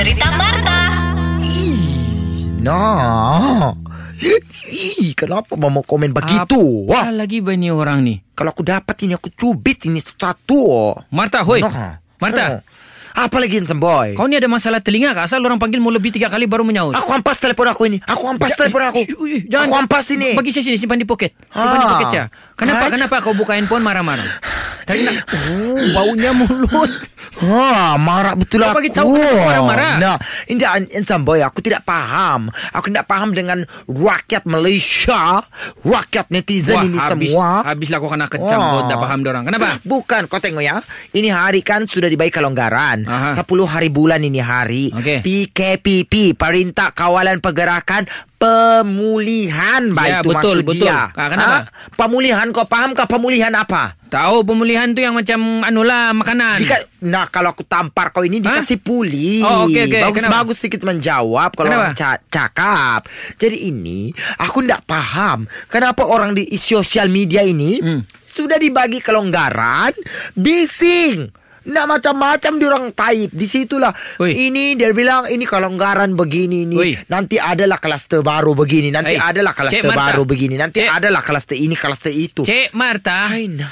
Cerita Marta. Nah. Ih, kenapa mama komen begitu? Apa Wah, lagi ba ni orang ni? kalau aku dapat ini aku cubit ini satu. Marta, hoi. Nah. Marta, Oh. Apa lagi Handsome Boy? kau ni ada masalah telinga kah? Asal orang panggil mau lebih tiga kali baru menyaut. Aku ampas telepon aku ini. Aku ampas telepon aku. Shh, ui, Jangan aku ampas ini. Bagi saya sini simpan di poket. Simpan di Ah. poket ya. Kenapa Right. kenapa kau buka handphone marah-marah? Dari nak oh, baunya mulut. Ha, marah betul Kau aku. bagi tahu kenapa marah-marah. Nah, ini Handsome Boy, aku tidak paham. Aku tidak paham dengan rakyat Malaysia, rakyat netizen Wah, ini habis, semua. Habislah kau kena kecam kau tak faham dorang. Kenapa? Bukan, kau tengok ya. Ini hari kan sudah dibagi kelonggaran. Aha. 10 hari bulan ini hari. Okey. PKPP, Perintah Kawalan Pergerakan Pemulihan. Baik Ya, itu betul, maksud betul. dia. Ah, kenapa? Ha? Pemulihan, kau faham kah pemulihan apa? Tahu pemulihan tu yang macam anulah makanan. Dika, nah kalau aku tampar kau ini Ha? dikasih pulih. Oh, okey, okey. Bagus Kenapa? bagus sedikit menjawab kalau Kenapa? orang ca- cakap. Jadi ini aku tidak paham kenapa orang di sosial media ini Hmm. sudah dibagi kelonggaran bising. Nak macam-macam diorang type Di situlah Ui. Ini dia bilang Ini kelonggaran begini ni Ui. Nanti adalah kluster baru begini Nanti Hey, adalah kluster baru begini Nanti Cik- adalah kluster ini Kluster itu Cik Marta,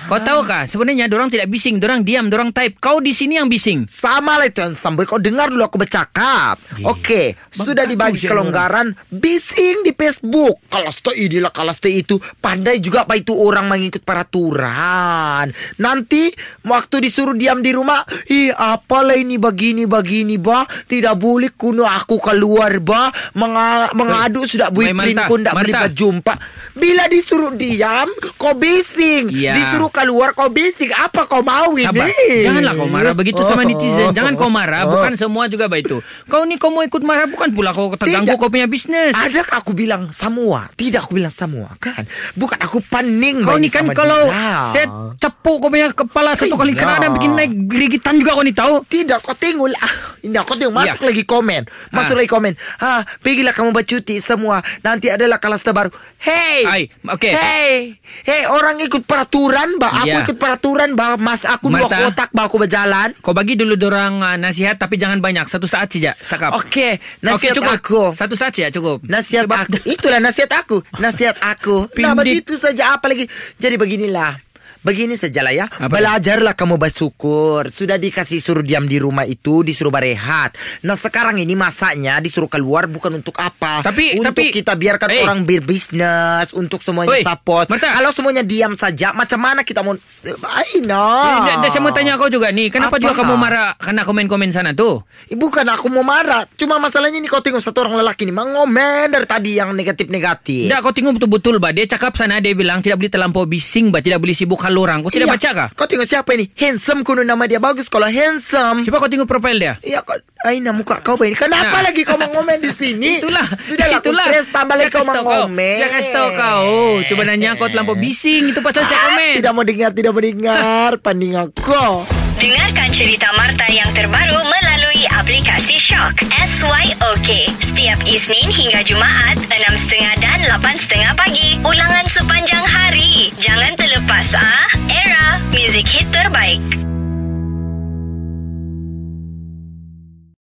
kau tahu kah sebenarnya dorang tidak bising, dorang diam, dorang type. Kau di sini yang bising. Sama lah itu yang sampai kau dengar dulu aku bercakap. Okey, sudah dibagi kelonggaran bising di Facebook. Kalau stay inilah kalau stay itu pandai juga apa itu orang mengikut peraturan. Nanti waktu disuruh diam di rumah, ih apalah ini begini begini bah, tidak boleh kuno aku keluar bah, Menga- mengadu sudah boyfriend Marta, ku tidak boleh berjumpa. Bila disuruh diam, kau bising. Ya. Disuruh keluar kau bising. Apa kau mau ini? Sabar. Janganlah kau marah begitu sama netizen. Jangan kau marah. Bukan semua juga begitu. Kau ni kau mau ikut marah bukan pula kau terganggu Tidak. kau punya bisnes. Adakah aku bilang semua? Tidak aku bilang semua kan? Bukan aku paning Kau ni kan kalau dia. saya cepuk kau punya kepala satu kali kena ada bikin naik gerigitan juga kau ni tahu. Tidak kau tengok lah Ini kau tengok Masuk Ya. lagi komen Masuk Ah. lagi komen ha, Pergilah kamu bercuti semua Nanti adalah kelas terbaru Hey Ai, okey. Hey Hey orang ikut peraturan bah. Aku Ya. ikut peraturan bah. Mas aku dua Marta. kotak bah. Aku berjalan Kau bagi dulu dorang uh, nasihat tapi jangan banyak. Satu saat saja. Cakap. Okey Okey, Nasihat cukup. aku Satu saat saja cukup. Nasihat Sebab- aku Itulah nasihat aku Nasihat aku Nah begitu saja Apa lagi Jadi beginilah Begini sajalah ya. Apa Belajarlah kamu bersyukur. Sudah dikasih suruh diam di rumah itu Disuruh berehat. Nah sekarang ini masanya Disuruh keluar bukan untuk apa? Tapi- Untuk tapi- kita biarkan Eh. orang berbisnes Untuk semuanya Oi, support. Marta. Kalau semuanya diam saja Macam mana kita mau Eh, dah- dah saya mau tanya kau juga nih, kenapa Apa? juga kamu marah? Karena komen-komen sana tuh? Eh, Bukan aku mau marah. Cuma masalahnya ni kau tengok Satu orang lelaki ni Mengomen dari tadi yang negatif-negatif. Tidak, kau tengok betul-betul bah. Dia cakap sana dia bilang tidak boleh terlampau bising bah, tidak boleh sibuk hal orang. Kau tidak Iya. baca kah? Kau tengok siapa ini? Handsome kuno nama dia bagus kalau handsome. Coba kau tengok profil dia. Iya kau Aina muka kau begini. Kenapa Nah. lagi kau mengomen di sini? Itulah. Sudah Itulah. aku stres tambah lagi kau mengomen. Saya kasih tahu kau. Coba nanya kau terlampau bising. Itu pasal saya komen. Tidak mau dengar, tidak mau dengar. Panding aku. Dengarkan cerita Marta yang terbaru melalui aplikasi Shock. SYOK. Setiap Isnin hingga Jumaat, 6.30 dan 8.30 pagi. Ulangan sepanjang hari. Jangan terlepas ah. Era, music hit terbaik.